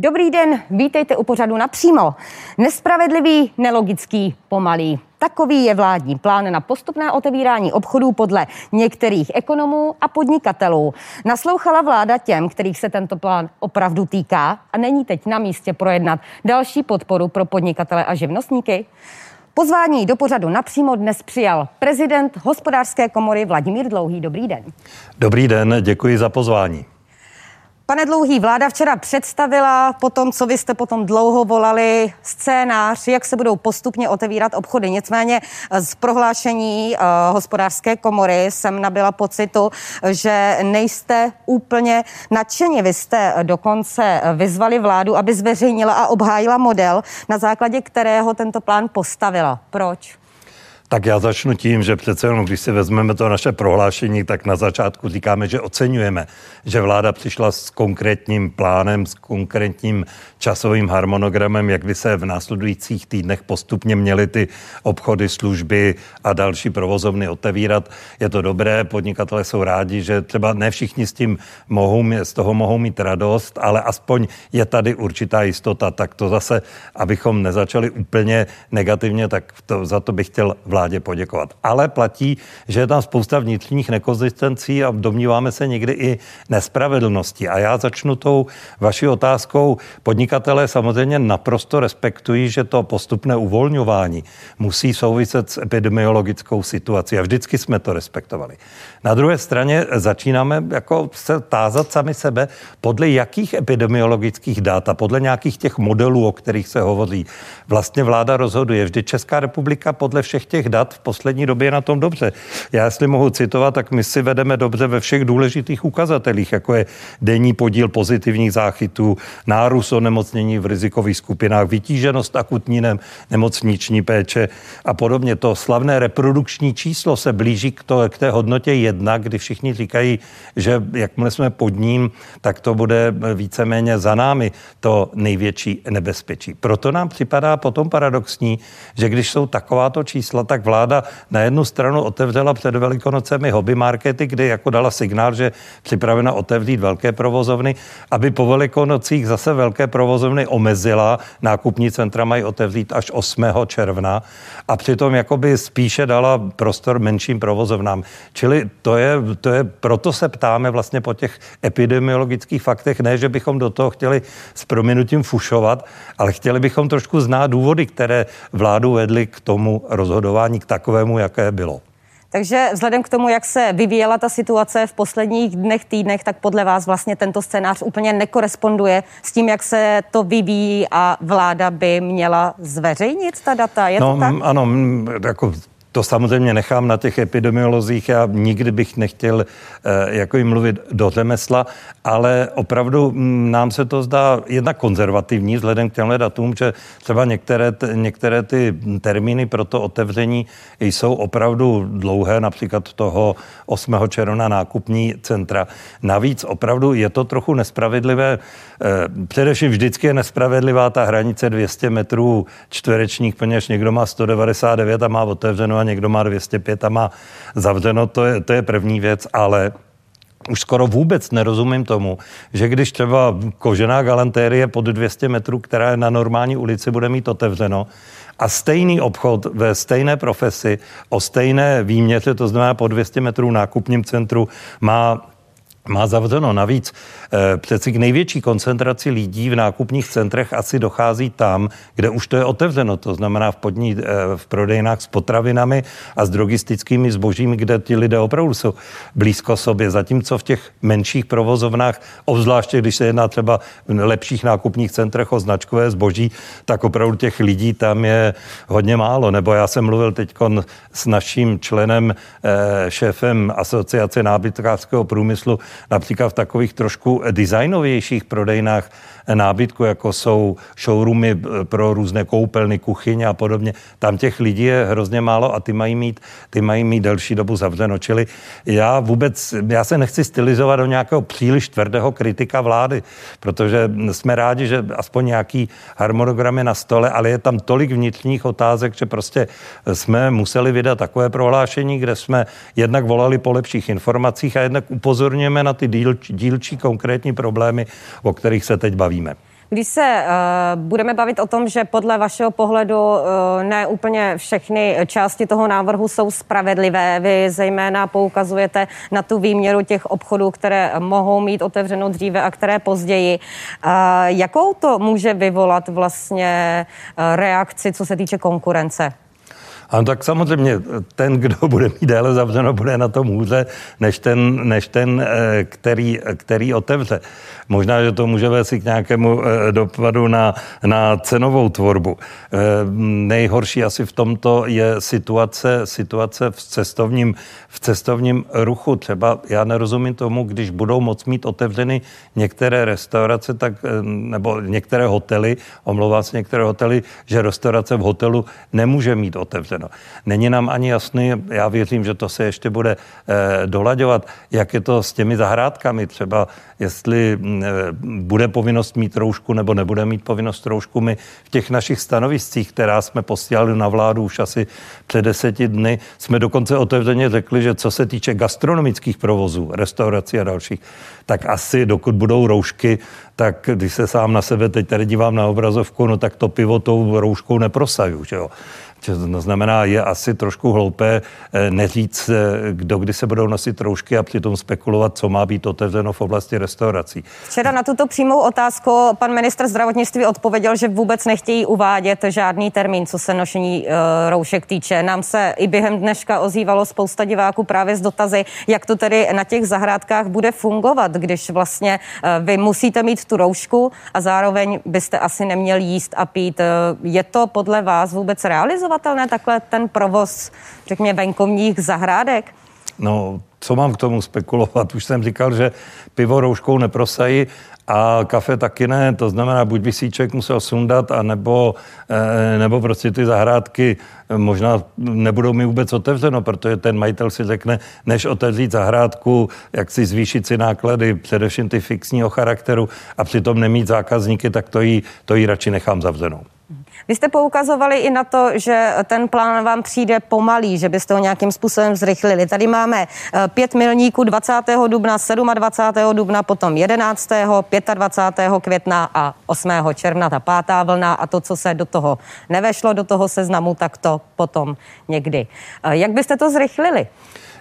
Dobrý den, vítejte u pořadu napřímo. Nespravedlivý, nelogický, pomalý. Takový je vládní plán na postupné otevírání obchodů podle některých ekonomů a podnikatelů. Naslouchala vláda těm, kterých se tento plán opravdu týká a není teď na místě projednat další podporu pro podnikatele a živnostníky? Pozvání do pořadu napřímo dnes přijal prezident hospodářské komory Vladimír Dlouhý. Dobrý den. Dobrý den, děkuji za pozvání. Pane Dlouhý, vláda včera představila po tom, co vy jste potom dlouho volali, scénář, jak se budou postupně otevírat obchody. Nicméně z prohlášení uh, hospodářské komory jsem nabila pocitu, že nejste úplně nadšeni. Vy jste dokonce vyzvali vládu, aby zveřejnila a obhájila model, na základě kterého tento plán postavila. Proč? Tak já začnu tím, že přece jenom, když si vezmeme to naše prohlášení, tak na začátku říkáme, že oceňujeme, že vláda přišla s konkrétním plánem, s konkrétním časovým harmonogramem, jak by se v následujících týdnech postupně měly ty obchody, služby a další provozovny otevírat. Je to dobré, podnikatele jsou rádi, že třeba ne všichni s tím mohou, z toho mohou mít radost, ale aspoň je tady určitá jistota. Tak to zase, abychom nezačali úplně negativně, tak to, za to bych chtěl vládě poděkovat. Ale platí, že je tam spousta vnitřních nekonzistencí a domníváme se někdy i nespravedlnosti. A já začnu tou vaší otázkou. Podnikatelé samozřejmě naprosto respektují, že to postupné uvolňování musí souviset s epidemiologickou situací a vždycky jsme to respektovali. Na druhé straně začínáme jako se tázat sami sebe, podle jakých epidemiologických dat a podle nějakých těch modelů, o kterých se hovoří, vlastně vláda rozhoduje. Vždy Česká republika podle všech těch dat v poslední době na tom dobře. Já, jestli mohu citovat, tak my si vedeme dobře ve všech důležitých ukazatelích, jako je denní podíl pozitivních záchytů, nárůst onemocnění v rizikových skupinách, vytíženost akutní nemocniční péče a podobně. To slavné reprodukční číslo se blíží k, to, k té hodnotě jedna, kdy všichni říkají, že jakmile jsme pod ním, tak to bude víceméně za námi to největší nebezpečí. Proto nám připadá potom paradoxní, že když jsou takováto čísla, tak vláda na jednu stranu otevřela před Velikonocemi hobby markety, kdy jako dala signál, že připravena otevřít velké provozovny, aby po Velikonocích zase velké provozovny omezila. Nákupní centra mají otevřít až 8. června a přitom jakoby spíše dala prostor menším provozovnám. Čili to je, to je, proto se ptáme vlastně po těch epidemiologických faktech, ne, že bychom do toho chtěli s prominutím fušovat, ale chtěli bychom trošku znát důvody, které vládu vedly k tomu rozhodování, k takovému, jaké bylo. Takže vzhledem k tomu, jak se vyvíjela ta situace v posledních dnech, týdnech, tak podle vás vlastně tento scénář úplně nekoresponduje s tím, jak se to vyvíjí a vláda by měla zveřejnit ta data. Je no, to tak? Ano, jako to samozřejmě nechám na těch epidemiolozích. Já nikdy bych nechtěl eh, jako jim mluvit do řemesla, ale opravdu mm, nám se to zdá jednak konzervativní vzhledem k těmhle datům, že třeba některé, některé ty termíny pro to otevření jsou opravdu dlouhé, například toho 8. června nákupní centra. Navíc opravdu je to trochu nespravedlivé. Eh, především vždycky je nespravedlivá ta hranice 200 metrů čtverečních, poněž někdo má 199 a má otevřeno a někdo má 205 a má zavřeno, to je, to je první věc, ale už skoro vůbec nerozumím tomu, že když třeba kožená galantérie pod 200 metrů, která je na normální ulici, bude mít otevřeno, a stejný obchod ve stejné profesi o stejné výměře, to znamená po 200 metrů nákupním centru, má má zavřeno. Navíc eh, přeci k největší koncentraci lidí v nákupních centrech asi dochází tam, kde už to je otevřeno. To znamená v, podní, eh, v prodejnách s potravinami a s drogistickými zbožími, kde ti lidé opravdu jsou blízko sobě. Zatímco v těch menších provozovnách, obzvláště když se jedná třeba v lepších nákupních centrech o značkové zboží, tak opravdu těch lidí tam je hodně málo. Nebo já jsem mluvil teď s naším členem, eh, šéfem asociace nábytkářského průmyslu, například v takových trošku designovějších prodejnách nábytku, jako jsou showroomy eh, pro různé koupelny, kuchyně a podobně. Tam těch lidí je hrozně málo a ty mají mít, ty mají mít delší dobu zavřeno. Čili já vůbec, já se nechci stylizovat do nějakého příliš tvrdého kritika vlády, protože jsme rádi, že aspoň nějaký harmonogram je na stole, ale je tam tolik vnitřních otázek, že prostě jsme museli vydat takové prohlášení, kde jsme jednak volali po lepších informacích a jednak upozorněme na ty dílčí, dílčí konkrétní problémy, o kterých se teď bavíme. Když se uh, budeme bavit o tom, že podle vašeho pohledu uh, ne úplně všechny části toho návrhu jsou spravedlivé, vy zejména poukazujete na tu výměru těch obchodů, které mohou mít otevřenou dříve a které později. Uh, jakou to může vyvolat vlastně uh, reakci, co se týče konkurence? Ano, tak samozřejmě ten, kdo bude mít déle zavřeno, bude na tom hůře, než ten, než ten který, který otevře. Možná, že to může vést i k nějakému eh, dopadu na, na cenovou tvorbu. Eh, nejhorší asi v tomto je situace, situace v cestovním, v cestovním ruchu. Třeba já nerozumím tomu, když budou moc mít otevřeny některé restaurace, tak, eh, nebo některé hotely, omlouvá se některé hotely, že restaurace v hotelu nemůže mít otevřeno. Není nám ani jasný, já věřím, že to se ještě bude dolaďovat, jak je to s těmi zahrádkami. Třeba jestli mm, eh, bude povinnost mít roušku nebo nebude mít povinnost roušku. My v těch našich stanoviscích, která jsme posílali na vládu už asi před deseti dny, jsme dokonce otevřeně řekli, že co se týče gastronomických provozů, restaurací a dalších, tak asi dokud budou roušky, tak když se sám na sebe teď tady dívám na obrazovku, no tak to pivo tou rouškou neprosaju, že jo. To znamená, je asi trošku hloupé eh, neříct, eh, kdo kdy se budou nosit roušky a přitom spekulovat, co má být otevřeno v oblasti restaurací. Včera na tuto přímou otázku pan ministr zdravotnictví odpověděl, že vůbec nechtějí uvádět žádný termín, co se nošení uh, roušek týče. Nám se i během dneška ozývalo spousta diváků právě z dotazy, jak to tedy na těch zahrádkách bude fungovat, když vlastně vy musíte mít tu roušku a zároveň byste asi neměli jíst a pít. Je to podle vás vůbec realizovat? Realizovatelné takhle ten provoz, řekněme, venkovních zahrádek? No, co mám k tomu spekulovat? Už jsem říkal, že pivo rouškou neprosají a kafe taky ne, to znamená, buď by si člověk musel sundat, a nebo, eh, nebo prostě ty zahrádky možná nebudou mi vůbec otevřeno, protože ten majitel si řekne, než otevřít zahrádku, jak si zvýšit si náklady, především ty fixního charakteru a přitom nemít zákazníky, tak to jí, to jí radši nechám zavřenou. Vy jste poukazovali i na to, že ten plán vám přijde pomalý, že byste ho nějakým způsobem zrychlili. Tady máme eh, pět milníků 20. dubna, 27. dubna, potom 11., 25. května a 8. června, ta pátá vlna a to, co se do toho nevešlo, do toho seznamu, tak to potom někdy. Eh, jak byste to zrychlili?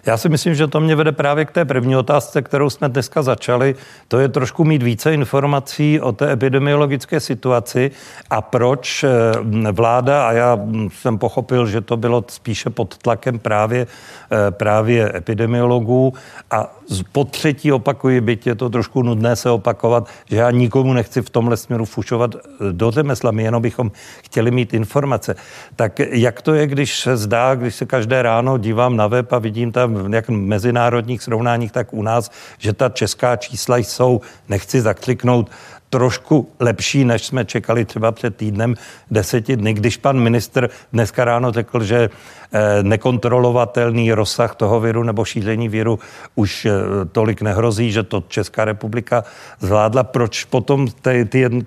Já si myslím, že to mě vede právě k té první otázce, kterou jsme dneska začali. To je trošku mít více informací o té epidemiologické situaci a proč eh, vláda, a já jsem pochopil, že to bylo spíše pod tlakem právě, eh, právě epidemiologů a po třetí opakuji, byť je to trošku nudné se opakovat, že já nikomu nechci v tomhle směru fušovat eh, do řemesla, my jenom bychom chtěli mít informace. Tak jak to je, když se zdá, když se každé ráno dívám na web a vidím tam jak mezinárodních srovnáních, tak u nás, že ta česká čísla jsou, nechci zakliknout, trošku lepší, než jsme čekali třeba před týdnem, deseti dny, když pan ministr dneska ráno řekl, že Eh, nekontrolovatelný rozsah toho viru nebo šíření viru už eh, tolik nehrozí, že to Česká republika zvládla. Proč potom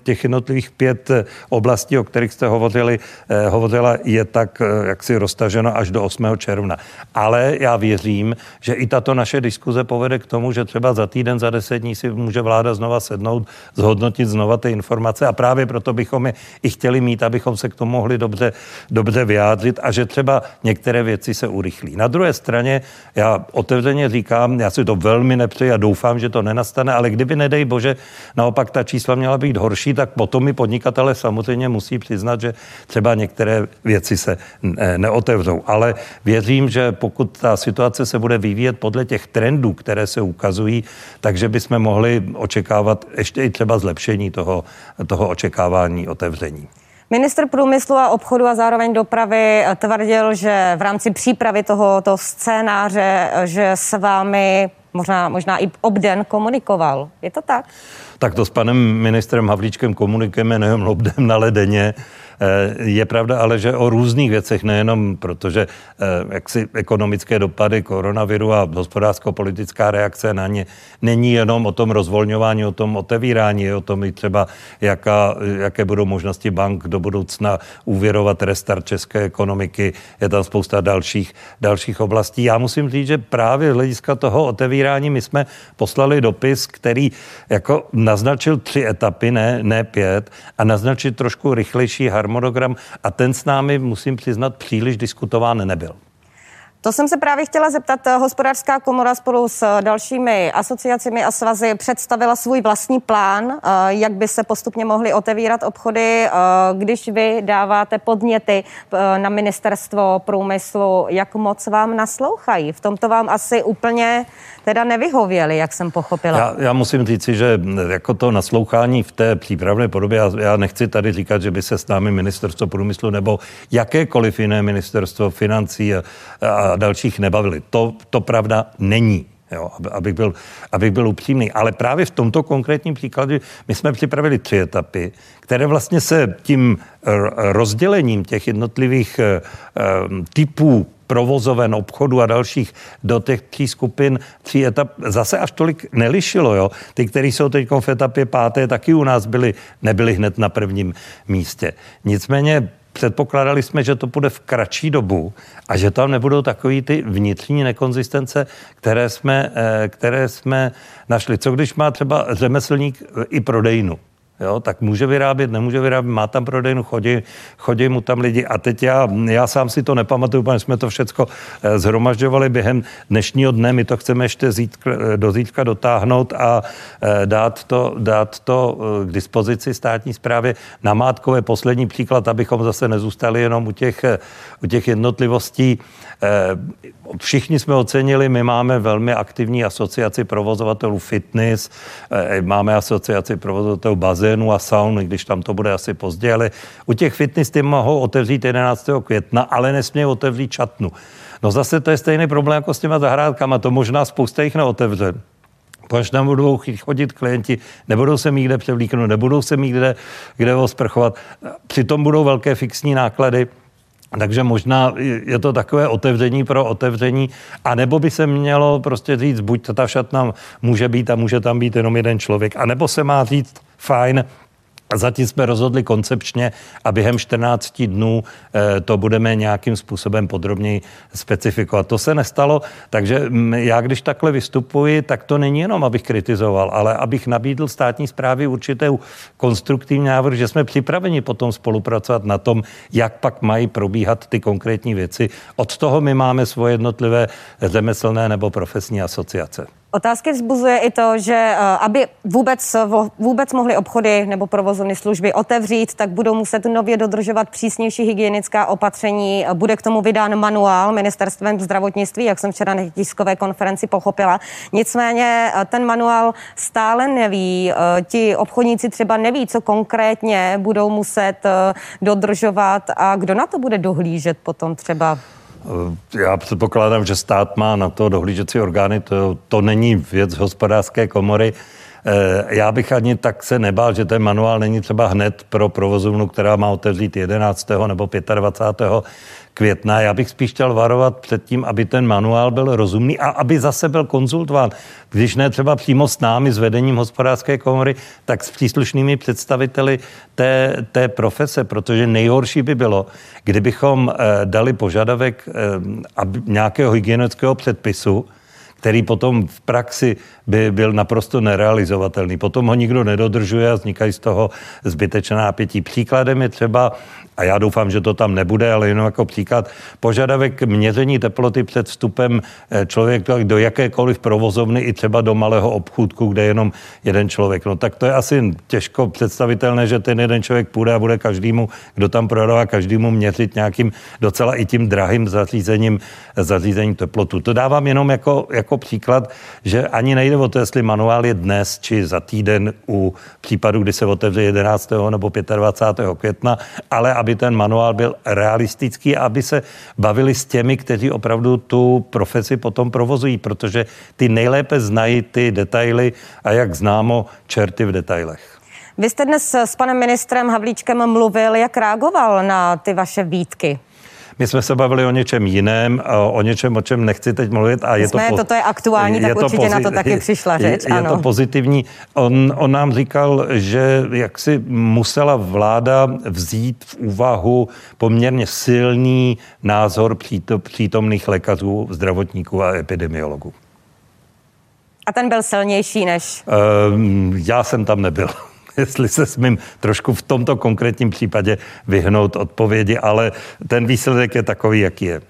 těch jednotlivých pět eh, oblastí, o kterých jste hovořili, hovořila, je tak jaksi roztaženo až do 8. června. Ale já věřím, že i tato naše diskuze povede k tomu, že třeba za týden, za deset dní si může vláda znova sednout, zhodnotit znova ty informace a právě proto bychom je i chtěli mít, abychom se k tomu mohli dobře, dobře vyjádřit a že třeba některé věci se urychlí. Na druhé straně, já otevřeně říkám, já si to velmi nepřeji a doufám, že to nenastane, ale kdyby, nedej bože, naopak ta čísla měla být horší, tak potom mi podnikatele samozřejmě musí přiznat, že třeba některé věci se neotevřou. Ale věřím, že pokud ta situace se bude vyvíjet podle těch trendů, které se ukazují, takže bychom mohli očekávat ještě i třeba zlepšení toho, toho očekávání otevření. Minister průmyslu a obchodu a zároveň dopravy tvrdil, že v rámci přípravy tohoto scénáře, že s vámi možná, možná i obden komunikoval. Je to tak? Tak to s panem ministrem Havlíčkem komunikujeme nejen obden na ledeně, Je pravda ale, že o různých věcech, nejenom protože jaksi ekonomické dopady koronaviru a hospodářsko-politická reakce na ně není jenom o tom rozvolňování, o tom otevírání, je o tom i třeba, jaká, jaké budou možnosti bank do budoucna úvěrovat restart české ekonomiky. Je tam spousta dalších, dalších oblastí. Já musím říct, že právě z hlediska toho otevírání my jsme poslali dopis, který jako naznačil tři etapy, ne, ne pět, a naznačil trošku rychlejší harmonogram a ten s námi, musím přiznat, příliš diskutován nebyl. To jsem se právě chtěla zeptat. Hospodářská komora spolu s dalšími asociacemi a svazy představila svůj vlastní plán, eh, jak by se postupně mohly otevírat obchody. Eh, když vy dáváte podněty eh, na ministerstvo průmyslu, jak moc vám naslouchají? V tomto vám asi úplně teda nevyhověli, jak jsem pochopila. Já, já musím říci, že jako to naslouchání v té přípravné podobě, já, já nechci tady říkat, že by se s námi ministerstvo průmyslu nebo jakékoliv jiné ministerstvo financí a, a dalších nebavili. To, to pravda není. Jo, abych, byl, abych byl upřímný. Ale právě v tomto konkrétním příkladu my jsme připravili tři etapy, které vlastně se tím rozdělením těch jednotlivých uh, typů provozoven, obchodu a dalších do těch tří skupin, tří etap zase až tolik nelišilo. Jo? Ty, které jsou teď v etapě páté, taky u nás byly, nebyly hned na prvním místě. Nicméně předpokládali jsme, že to bude v kratší dobu a že tam nebudou takový ty vnitřní nekonzistence, které jsme, eh, které jsme našli. Co když má třeba řemeslník i prodejnu? Jo, tak může vyrábět, nemůže vyrábět, má tam prodejnu, chodí, chodí mu tam lidi. A teď já, já sám si to nepamatuju, protože jsme to všechno eh, zhromažďovali během dnešního dne. My to chceme ještě zítk, do zítka dotáhnout a eh, dát to, dát to eh, k dispozici státní správě. Namátkové poslední příklad, abychom zase nezůstali jenom u těch, u těch jednotlivostí. Všichni jsme ocenili, my máme velmi aktivní asociaci provozovatelů fitness, máme asociaci provozovatelů bazénu, a saun, když tam to bude asi později, ale u těch fitness ty mohou otevřít 11. května, ale nesmějí otevřít čatnu. No zase to je stejný problém jako s těma zahrádkama, to možná spousta jich neotevře. Protože tam budou chodit klienti, nebudou se mít kde převlíknout, nebudou se mít kde, kde osprchovat. Přitom budou velké fixní náklady. Takže možná je to takové otevření pro otevření, a nebo by se mělo prostě říct, buď ta šatna může být a může tam být jenom jeden člověk, a nebo se má říct, fajn, Zatím jsme rozhodli koncepčně a během 14 dnů eh, to budeme nějakým způsobem podrobněji specifikovat. To se nestalo, takže mm, já když takhle vystupuji, tak to není jenom, abych kritizoval, ale abych nabídl státní zprávy určitou konstruktivní návrh, že jsme připraveni potom spolupracovat na tom, jak pak mají probíhat ty konkrétní věci. Od toho my máme svoje jednotlivé řemeslné nebo profesní asociace. Otázky vzbuzuje i to, že eh, aby vůbec, vůbec mohly obchody nebo provozovny služby otevřít, tak budou muset nově dodržovat přísnější hygienická opatření. Bude k tomu vydán manuál ministerstvem zdravotnictví, jak jsem včera na tiskové konferenci pochopila. Nicméně eh, ten manuál stále neví. Eh, ti obchodníci třeba neví, co konkrétně budou muset dodržovat a kdo na to bude dohlížet potom třeba já předpokládám, že stát má na to dohlížecí orgány, to, to není věc hospodářské komory. Eh, já bych ani tak se nebál, že ten manuál není třeba hned pro provozovnu, která má otevřít 11. nebo 25 května. Já bych spíš chtěl varovat před tím, aby ten manuál byl rozumný a aby zase byl konzultován. Když ne třeba přímo s námi, s vedením hospodářské komory, tak s příslušnými představiteli té, té profese, protože nejhorší by bylo, kdybychom eh, dali požadavek eh, aby, nějakého hygienického předpisu, který potom v praxi by byl naprosto nerealizovatelný. Potom ho nikdo nedodržuje a vznikají z toho zbytečná napětí. Příkladem je třeba a já doufám, že to tam nebude, ale jenom jako příklad, požadavek měření teploty před vstupem eh, člověka do jakékoliv provozovny i třeba do malého obchůdku, kde je jenom jeden člověk. No tak to je asi těžko představitelné, že ten jeden člověk půjde a bude každému, kdo tam prodává, každému měřit nějakým docela i tím drahým zařízením, zařízením teplotu. To dávám jenom jako, jako příklad, že ani nejde o to, jestli manuál je dnes či za týden u případu, kdy se otevře 11. nebo 25. května, ale aby ten manuál byl realistický a aby se bavili s těmi, kteří opravdu tu profesi potom provozují, protože ty nejlépe znají ty detaily a jak známo, čerty v detailech. Vy jste dnes s panem ministrem Havlíčkem mluvil, jak reagoval na ty vaše výtky? My jsme se bavili o něčem jiném, o něčem, o čem nechci teď mluvit. A je jsme, to, toto je aktuální, je tak to určitě na to taky přišla řeč. Je, je to pozitivní. On, on nám říkal, že jak si musela vláda vzít v úvahu poměrně silný názor přítomných lékařů, zdravotníků a epidemiologů. A ten byl silnější než? Uh, já jsem tam nebyl jestli se smím trošku v tomto konkrétním případě vyhnout odpovědi, ale ten výsledek je takový, jaký je.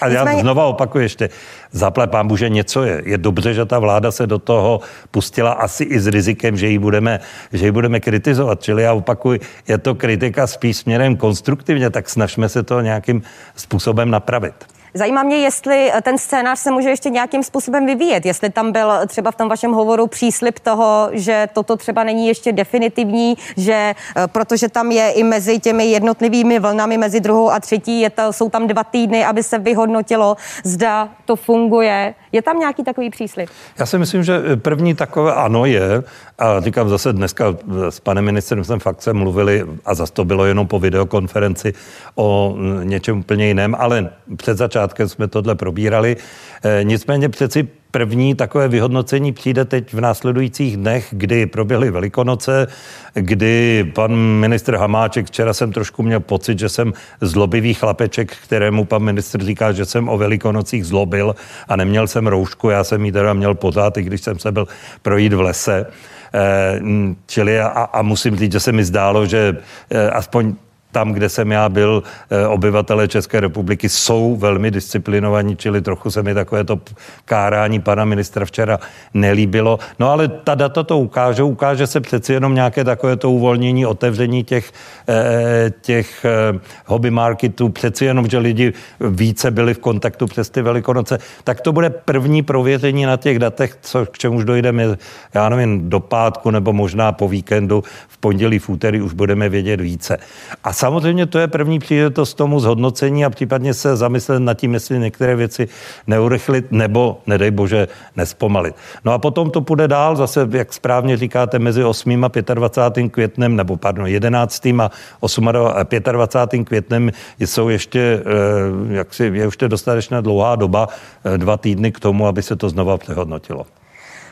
A já znova opakuju ještě, zaplepám, že něco je. Je dobře, že ta vláda se do toho pustila asi i s rizikem, že ji budeme, že ji budeme kritizovat. Čili já opakuju, je to kritika spíš směrem konstruktivně, tak snažme se to nějakým způsobem napravit. Zajímá mě, jestli eh, ten scénář se může ještě nějakým způsobem vyvíjet, jestli tam byl třeba v tom vašem hovoru příslip toho, že toto třeba není ještě definitivní, že eh, protože tam je i mezi těmi jednotlivými vlnami, mezi druhou a třetí, je to, jsou tam dva týdny, aby se vyhodnotilo, zda to funguje. Je tam nějaký takový příslip? Já si myslím, že první takové ano je. A říkám zase dneska s panem ministrem jsem fakt se mluvili a zase to bylo jenom po videokonferenci o něčem úplně jiném, ale před začátkem jsme tohle probírali. E, nicméně přeci První takové vyhodnocení přijde teď v následujících dnech, kdy proběhly Velikonoce, kdy pan ministr Hamáček, včera jsem trošku měl pocit, že jsem zlobivý chlapeček, kterému pan ministr říká, že jsem o Velikonocích zlobil a neměl jsem roušku, já jsem ji teda měl pořád, i když jsem se byl projít v lese. Eh, čili a, a musím říct, že se mi zdálo, že eh, aspoň tam, kde jsem já byl, eh, obyvatele České republiky jsou velmi disciplinovaní, čili trochu se mi takové to kárání pana ministra včera nelíbilo. No ale ta data to ukáže, ukáže se přeci jenom nějaké takové to uvolnění, otevření těch, eh, těch eh, hobby marketů, přeci jenom, že lidi více byli v kontaktu přes ty velikonoce, tak to bude první prověření na těch datech, co, k čemuž dojdeme, já nevím, do pátku nebo možná po víkendu, v pondělí, v úterý už budeme vědět více. A samozřejmě to je první příležitost tomu zhodnocení a případně se zamyslet nad tím, jestli některé věci neurychlit nebo, nedej bože, nespomalit. No a potom to půjde dál, zase, jak správně říkáte, mezi 8. a 25. květnem, nebo pardon, 11. a 8. a 25. květnem jsou ještě, eh, jak si, je ještě dostatečná dlouhá doba, eh, dva týdny k tomu, aby se to znova přehodnotilo.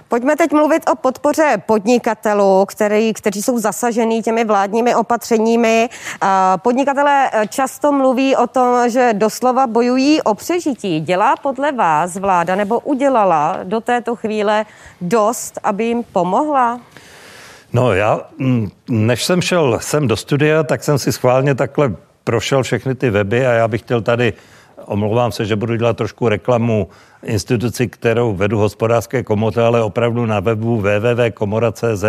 Pojďme teď mluvit o podpoře podnikatelů, který, kteří jsou zasažený těmi vládními opatřeními. Podnikatelé eh, často mluví o tom, že doslova bojují o přežití. Dělá podle vás vláda nebo udělala do této chvíle dost, aby jim pomohla? No já, mm, než jsem šel sem do studia, tak jsem si schválně takhle prošel všechny ty weby a já bych chtěl tady omlouvám se, že budu dělat trošku reklamu instituci, kterou vedu hospodářské komoře, ale opravdu na webu www.komora.cz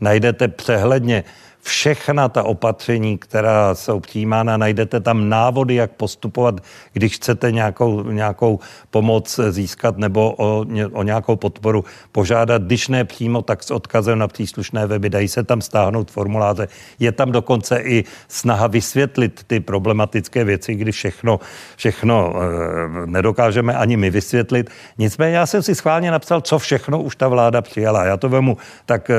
najdete přehledně všechna ta opatření, která jsou přijímána, najdete tam návody, jak postupovat, když chcete nějakou, nějakou pomoc získat nebo o, o nějakou podporu požádat. Když ne přímo, tak s odkazem na příslušné weby dají se tam stáhnout formuláře. Je tam dokonce i snaha vysvětlit ty problematické věci, kdy všechno, všechno e, nedokážeme ani my vysvětlit. Nicméně já jsem si schválně napsal, co všechno už ta vláda přijala. Já to vemu tak e,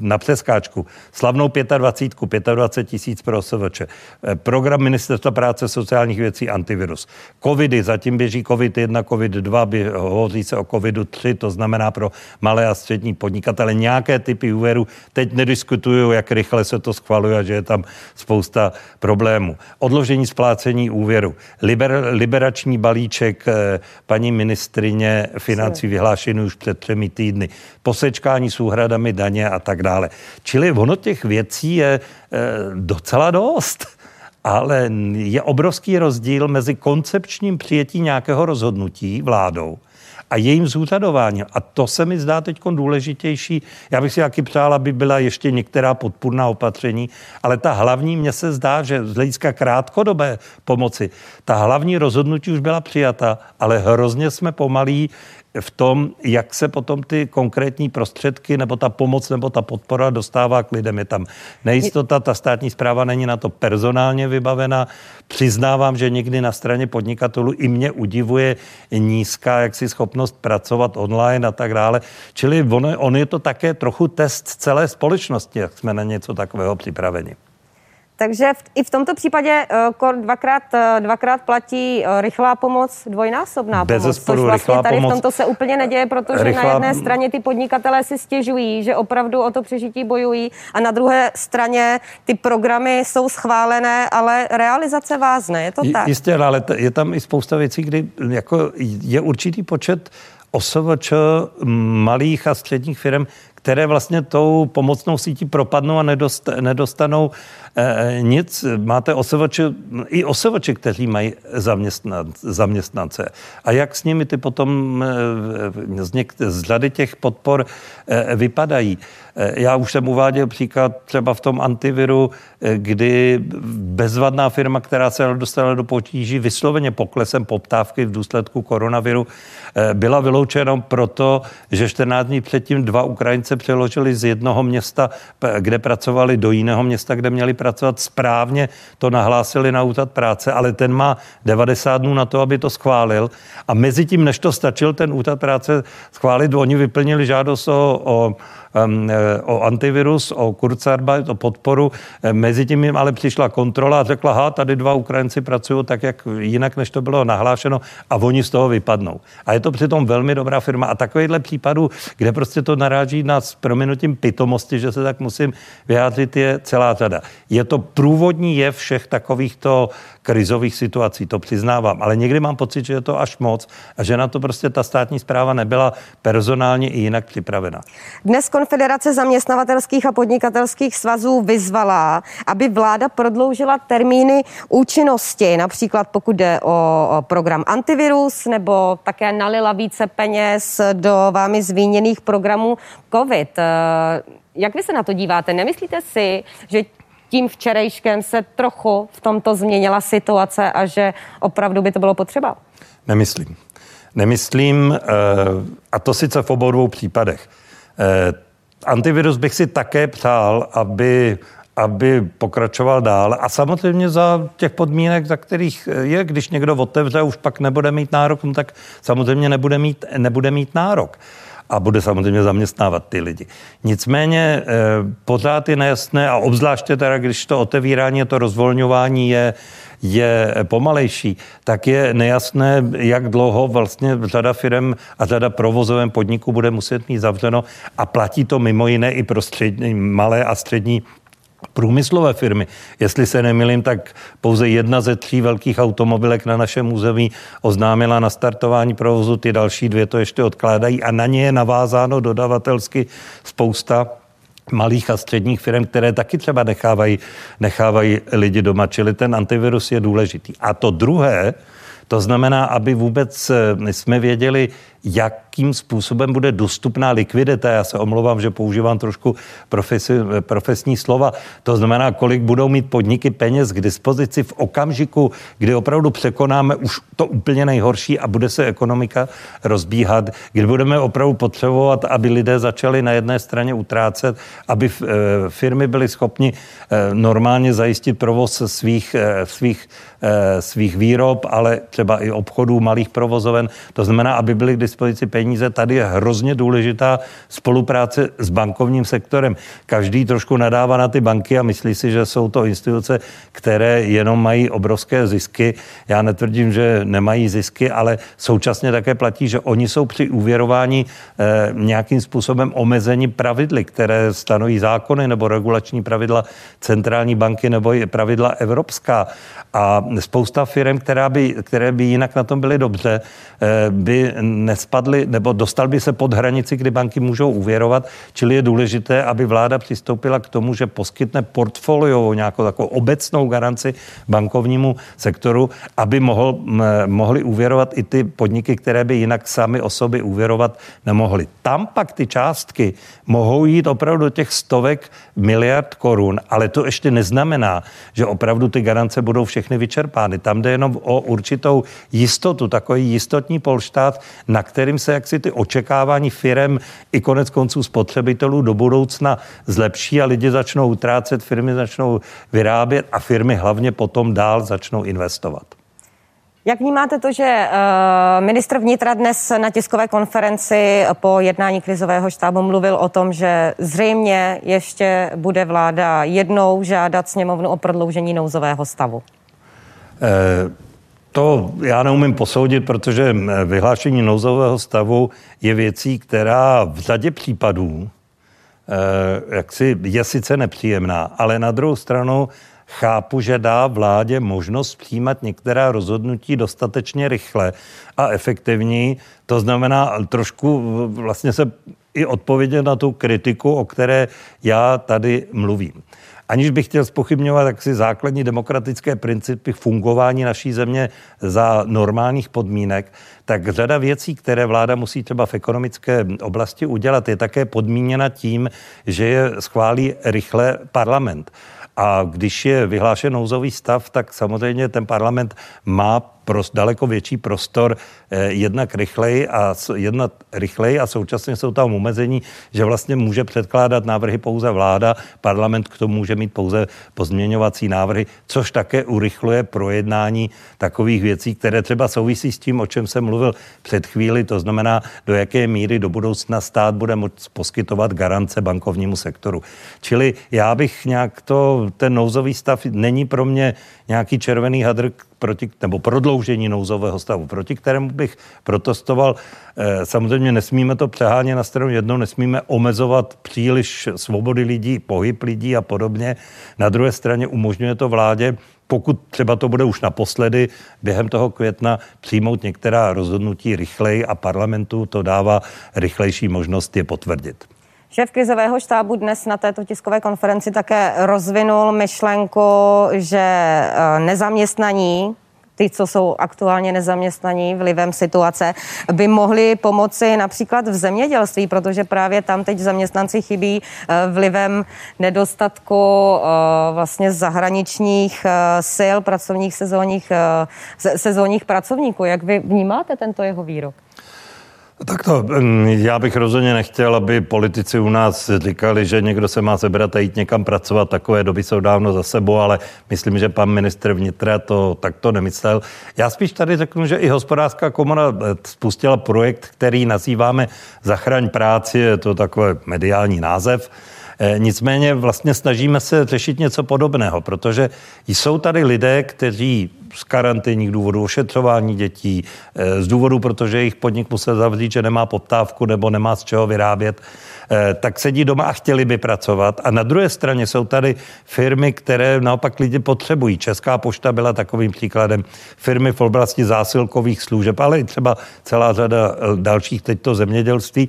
na přeskáčku. Slavnou 25, 25 tisíc pro OSVČ. Eh, program Ministerstva práce sociálních věcí antivirus. Covidy, zatím běží COVID 1, COVID 2, hovoří se o COVIDu 3, to znamená pro malé a střední podnikatele nějaké typy úvěru. Teď nediskutuju, jak rychle se to schvaluje, že je tam spousta problémů. Odložení splácení úvěru. Liber, liberační balíček eh, paní ministrině financí vyhlášený už před třemi týdny. Posečkání s úhradami daně a tak dále. Čili ono těch věcí věcí je eh, docela dost. Ale je obrovský rozdíl mezi koncepčním přijetí nějakého rozhodnutí vládou a jejím zúřadováním. A to se mi zdá teď důležitější. Já bych si taky přál, aby byla ještě některá podpůrná opatření, ale ta hlavní, mně se zdá, že z hlediska krátkodobé pomoci, ta hlavní rozhodnutí už byla přijata, ale hrozně jsme pomalí v tom, jak se potom ty konkrétní prostředky nebo ta pomoc nebo ta podpora dostává k lidem. Je tam nejistota, ta státní zpráva není na to personálně vybavena. Přiznávám, že někdy na straně podnikatelů i mě udivuje nízká jaksi schopnost pracovat online a tak dále. Čili on, on je to také trochu test celé společnosti, jak jsme na něco takového připraveni. Takže v, i v tomto případě uh, dvakrát, uh, dvakrát platí uh, rychlá pomoc, dvojnásobná Bez pomoc, což vlastně tady pomoc, v tomto se úplně neděje, protože rychlá... na jedné straně ty podnikatelé si stěžují, že opravdu o to přežití bojují a na druhé straně ty programy jsou schválené, ale realizace vázne, je to tak? Jistě, ale je tam i spousta věcí, kdy jako je určitý počet OSVČ malých a středních firm, které vlastně tou pomocnou sítí propadnou a nedost, nedostanou eh, nic. Máte osovače, i osovače, kteří mají zaměstnan, zaměstnance. A jak s nimi ty potom eh, z, něk, z řady těch podpor eh, vypadají? Eh, já už jsem uváděl příklad třeba v tom antiviru, eh, kdy bezvadná firma, která se dostala do potíží vysloveně poklesem poptávky v důsledku koronaviru, eh, byla vyloučena proto, že 14 dní předtím dva Ukrajince přeložili z jednoho města, kde pracovali, do jiného města, kde měli pracovat správně, to nahlásili na úřad práce, ale ten má 90 dnů na to, aby to schválil. A mezi tím, než to stačil ten úřad práce schválit, oni vyplnili žádost o, o o antivirus, o Kurzarbeit, o podporu. Eh, mezi tím jim ale přišla kontrola a řekla, ha, tady dva Ukrajinci pracují tak, jak jinak, než to bylo nahlášeno a oni z toho vypadnou. A je to přitom velmi dobrá firma. A takovýhle případů, kde prostě to naráží na s prominutím pitomosti, že se tak musím vyjádřit, je celá řada. Je to průvodní je všech takovýchto krizových situací, to přiznávám, ale někdy mám pocit, že je to až moc a že na to prostě ta státní zpráva nebyla personálně i jinak připravena. Dnes Konfederace zaměstnavatelských a podnikatelských svazů vyzvala, aby vláda prodloužila termíny účinnosti, například pokud jde o program antivirus, nebo také nalila více peněz do vámi zmíněných programů COVID. Jak vy se na to díváte? Nemyslíte si, že tím včerejškem se trochu v tomto změnila situace a že opravdu by to bylo potřeba? Nemyslím. Nemyslím, eh, a to sice v obou dvou případech. Antivirus bych si také přál, aby aby pokračoval dál. A samozřejmě za těch podmínek, za kterých je, když někdo otevře, už pak nebude mít nárok, no tak samozřejmě nebude mít, nebude mít nárok a bude samozřejmě zaměstnávat ty lidi. Nicméně eh, pořád je nejasné a obzvláště teda, když to otevírání, to rozvolňování je, je pomalejší, tak je nejasné, jak dlouho vlastně řada firm a řada provozovém podniku bude muset mít zavřeno a platí to mimo jiné i pro střední, malé a střední průmyslové firmy. Jestli se nemilím, tak pouze jedna ze tří velkých automobilek na našem území oznámila na startování provozu, ty další dvě to ještě odkládají a na ně je navázáno dodavatelsky spousta malých a středních firm, které taky třeba nechávají, nechávají lidi doma, čili ten antivirus je důležitý. A to druhé, to znamená, aby vůbec eh, jsme věděli, jakým způsobem bude dostupná likvidita. Já se omlouvám, že používám trošku profesi, profesní slova. To znamená, kolik budou mít podniky peněz k dispozici v okamžiku, kdy opravdu překonáme už to úplně nejhorší a bude se ekonomika rozbíhat, kdy budeme opravdu potřebovat, aby lidé začali na jedné straně utrácet, aby eh, firmy byly schopni eh, normálně zajistit provoz svých, eh, svých, svých výrob, ale třeba i obchodů, malých provozoven. To znamená, aby byly k dispozici peníze. Tady je hrozně důležitá spolupráce s bankovním sektorem. Každý trošku nadává na ty banky a myslí si, že jsou to instituce, které jenom mají obrovské zisky. Já netvrdím, že nemají zisky, ale současně také platí, že oni jsou při úvěrování eh, nějakým způsobem omezení pravidly, které stanoví zákony nebo regulační pravidla centrální banky nebo i pravidla evropská. A spousta firm, která by, které by jinak na tom byly dobře, eh, by nespadly nebo dostal by se pod hranici, kdy banky můžou uvěrovat, čili je důležité, aby vláda přistoupila k tomu, že poskytne portfoliovou nějakou takovou obecnou garanci bankovnímu sektoru, aby mohl, mohli uvěrovat i ty podniky, které by jinak sami osoby uvěrovat nemohly. Tam pak ty částky mohou jít opravdu do těch stovek miliard korun, ale to ještě neznamená, že opravdu ty garance budou všechny vyčerpány. Tam jde jenom o určitou jistotu, takový jistotní polštát, na kterým se jaksi ty očekávání firem i konec konců spotřebitelů do budoucna zlepší a lidi začnou utrácet, firmy začnou vyrábět a firmy hlavně potom dál začnou investovat. Jak vnímáte to, že eh, ministr vnitra dnes na tiskové konferenci po jednání krizového štábu mluvil o tom, že zřejmě ještě bude vláda jednou žádat sněmovnu o prodloužení nouzového stavu? Eh, to já neumím posoudit, protože eh, vyhlášení nouzového stavu je věcí, která v řadě případů jaksi je sice nepříjemná, ale na druhou stranu chápu, že dá vládě možnost přijímat některá rozhodnutí dostatečně rychle a efektivní. To znamená trošku vlastně se i odpovědět na tu kritiku, o které já tady mluvím. Aniž bych chtěl spochybňovat jaksi základní demokratické principy fungování naší země za normálních podmínek, tak řada věcí, které vláda musí třeba v ekonomické oblasti udělat, je také podmíněna tím, že je schválí rychle parlament. A když je vyhlášen nouzový stav, tak samozřejmě ten parlament má prost, daleko větší prostor eh, jednak rychleji a jednat rychleji a současně jsou tam omezení, že vlastně může předkládat návrhy pouze vláda, parlament k tomu může mít pouze pozměňovací návrhy, což také urychluje projednání takových věcí, které třeba souvisí s tím, o čem jsem mluvil před chvíli, to znamená, do jaké míry do budoucna stát bude moct poskytovat garance bankovnímu sektoru. Čili já bych nějak to, ten nouzový stav není pro mě nějaký červený hadr, proti, nebo prodloužení nouzového stavu, proti kterému bych protestoval. Eh, samozřejmě nesmíme to přehánět na stranu jednou, nesmíme omezovat příliš svobody lidí, pohyb lidí a podobně. Na druhé straně umožňuje to vládě pokud třeba to bude už naposledy během toho května přijmout některá rozhodnutí rychleji a parlamentu to dává rychlejší možnost je potvrdit. Šéf krizového štábu dnes na této tiskové konferenci také rozvinul myšlenku, že eh, nezaměstnaní ty, co jsou aktuálně nezaměstnaní vlivem situace, by mohli pomoci například v zemědělství, protože právě tam teď zaměstnanci chybí eh, vlivem nedostatku eh, vlastně zahraničních sil, pracovních sezónních, sezónních pracovníků. Jak vy vnímáte tento jeho výrok? Tak to, mm, já bych rozhodně nechtěl, aby politici u nás říkali, že někdo se má sebrat a jít někam pracovat. Takové doby jsou dávno za sebou, ale myslím, že pan ministr vnitra to takto nemyslel. Já spíš tady řeknu, že i hospodářská komora eh, spustila projekt, který nazýváme Zachraň práci, je to takový mediální název. Eh, nicméně vlastně snažíme se řešit něco podobného, protože jsou tady lidé, kteří z karanténních důvodů, ošetřování dětí, eh, z důvodu, protože jejich podnik musel zavřít, že nemá poptávku nebo nemá z čeho vyrábět, eh, tak sedí doma a chtěli by pracovat. A na druhé straně jsou tady firmy, které naopak lidi potřebují. Česká pošta byla takovým příkladem. Firmy v oblasti zásilkových služeb, ale i třeba celá řada dalších, teď to zemědělství,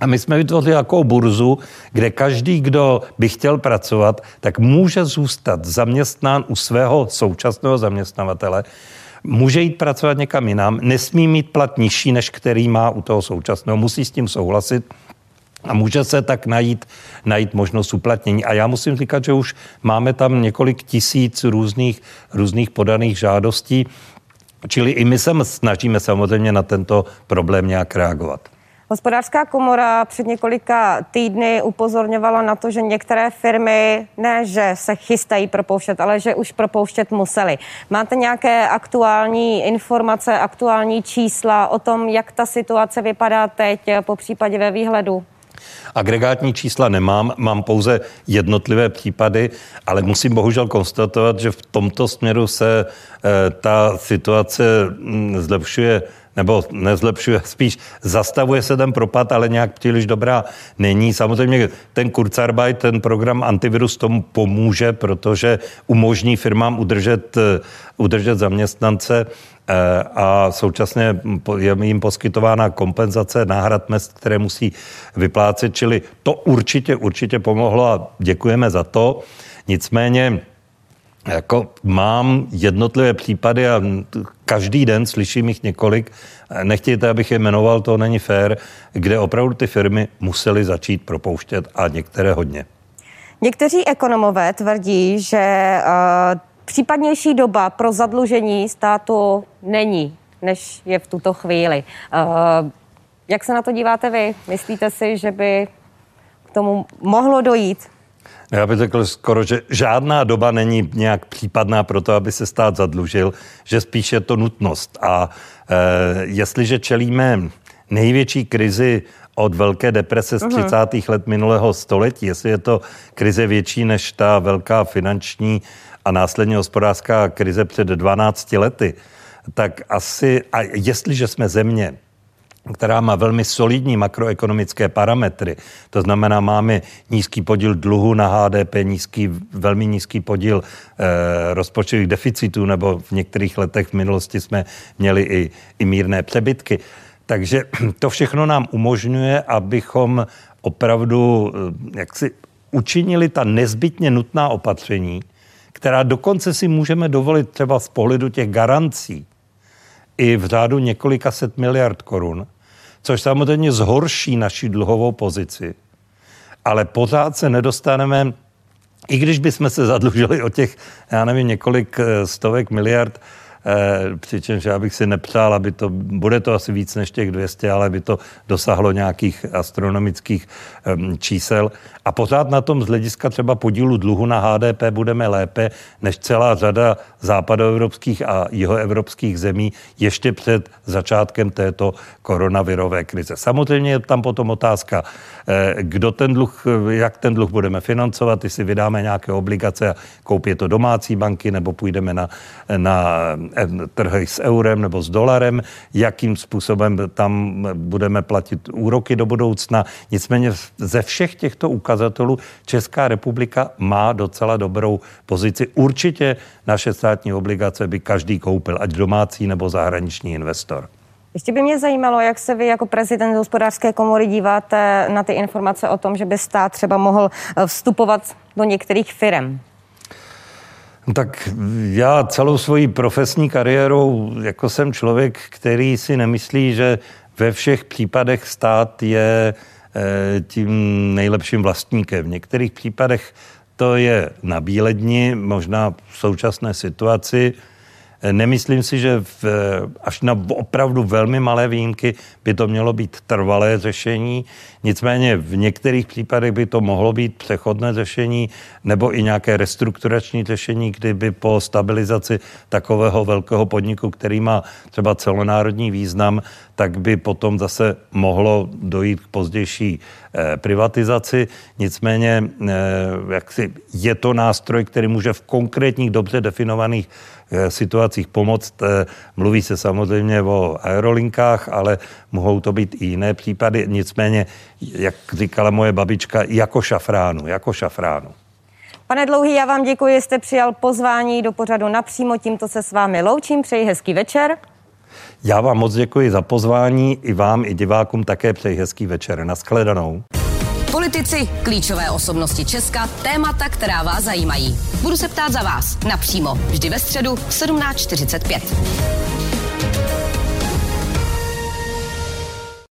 a my jsme vytvořili jako burzu, kde každý, kdo by chtěl pracovat, tak může zůstat zaměstnán u svého současného zaměstnavatele, může jít pracovat někam jinam, nesmí mít plat nižší, než který má u toho současného, musí s tím souhlasit a může se tak najít, najít možnost uplatnění. A já musím říkat, že už máme tam několik tisíc různých, různých podaných žádostí, čili i my se snažíme samozřejmě na tento problém nějak reagovat. Hospodářská komora před několika týdny upozorňovala na to, že některé firmy ne, že se chystají propouštět, ale že už propouštět museli. Máte nějaké aktuální informace, aktuální čísla o tom, jak ta situace vypadá teď, po případě ve výhledu? Agregátní čísla nemám, mám pouze jednotlivé případy, ale musím bohužel konstatovat, že v tomto směru se e, ta situace mm, zlepšuje nebo nezlepšuje, spíš zastavuje se ten propad, ale nějak příliš dobrá není. Samozřejmě ten Kurzarbeit, ten program antivirus tomu pomůže, protože umožní firmám udržet, udržet zaměstnance eh, a současně je jim poskytována kompenzace náhrad mest, které musí vyplácet, čili to určitě, určitě pomohlo a děkujeme za to. Nicméně jako mám jednotlivé případy a každý den slyším jich několik, nechtějte, abych je jmenoval, to není fér, kde opravdu ty firmy musely začít propouštět a některé hodně. Někteří ekonomové tvrdí, že uh, případnější doba pro zadlužení státu není než je v tuto chvíli. Jak se na to díváte vy? Myslíte si, že by k tomu mohlo dojít? Já bych řekl skoro, že žádná doba není nějak případná pro to, aby se stát zadlužil, že spíše je to nutnost. A e, jestliže čelíme největší krizi od velké deprese z 30. Uh-huh. let minulého století, jestli je to krize větší než ta velká finanční a následně hospodářská krize před 12 lety, tak asi, a jestliže jsme země, která má velmi solidní makroekonomické parametry. To znamená, máme nízký podíl dluhu na HDP, nízký, velmi nízký podíl e, rozpočtových deficitů, nebo v některých letech v minulosti jsme měli i, i mírné přebytky. Takže to všechno nám umožňuje, abychom opravdu eh, jaksi učinili ta nezbytně nutná opatření, která dokonce si můžeme dovolit třeba z pohledu těch garancí i v řádu několika set miliard korun, což samozřejmě zhorší naši dluhovou pozici. Ale pořád se nedostaneme, i když bychom se zadlužili o těch, já nevím, několik eh, stovek miliard, Eh, přičemž já bych si nepřál, aby to, bude to asi víc než těch 200, ale by to dosáhlo nějakých astronomických čísel. A pořád na tom z hlediska třeba podílu dluhu na HDP budeme lépe než celá řada západoevropských a jihoevropských zemí ještě před začátkem této koronavirové krize. Samozřejmě je tam potom otázka, eh, kdo ten dluh, jak ten dluh budeme financovat, jestli vydáme nějaké obligace a koupí to domácí banky, nebo půjdeme na, na trhy s eurem nebo s dolarem, jakým způsobem tam budeme platit úroky do budoucna. Nicméně ze všech těchto ukazatelů Česká republika má docela dobrou pozici. Určitě naše státní obligace by každý koupil, ať domácí nebo zahraniční investor. Ještě by mě zajímalo, jak se vy jako prezident hospodářské komory díváte na ty informace o tom, že by stát třeba mohl vstupovat do některých firm. Tak já celou svoji profesní kariérou jako jsem člověk, který si nemyslí, že ve všech případech stát je eh, tím nejlepším vlastníkem. V některých případech to je na bíledni, možná v současné situaci, Nemyslím si, že v, až na opravdu velmi malé výjimky by to mělo být trvalé řešení. Nicméně v některých případech by to mohlo být přechodné řešení nebo i nějaké restrukturační řešení, kdyby po stabilizaci takového velkého podniku, který má třeba celonárodní význam, tak by potom zase mohlo dojít k pozdější eh, privatizaci. Nicméně eh, jaksi je to nástroj, který může v konkrétních dobře definovaných situacích pomoct. Eh, mluví se samozřejmě o aerolinkách, ale mohou to být i jiné případy. Nicméně, jak říkala moje babička, jako šafránu, jako šafránu. Pane Dlouhý, já vám děkuji, že jste přijal pozvání do pořadu napřímo. Tímto se s vámi loučím. Přeji hezký večer. Já vám moc děkuji za pozvání, i vám, i divákům také přeji hezký večer. Naschledanou. Politici, klíčové osobnosti Česka, témata, která vás zajímají. Budu se ptát za vás napřímo, vždy ve středu v 17.45.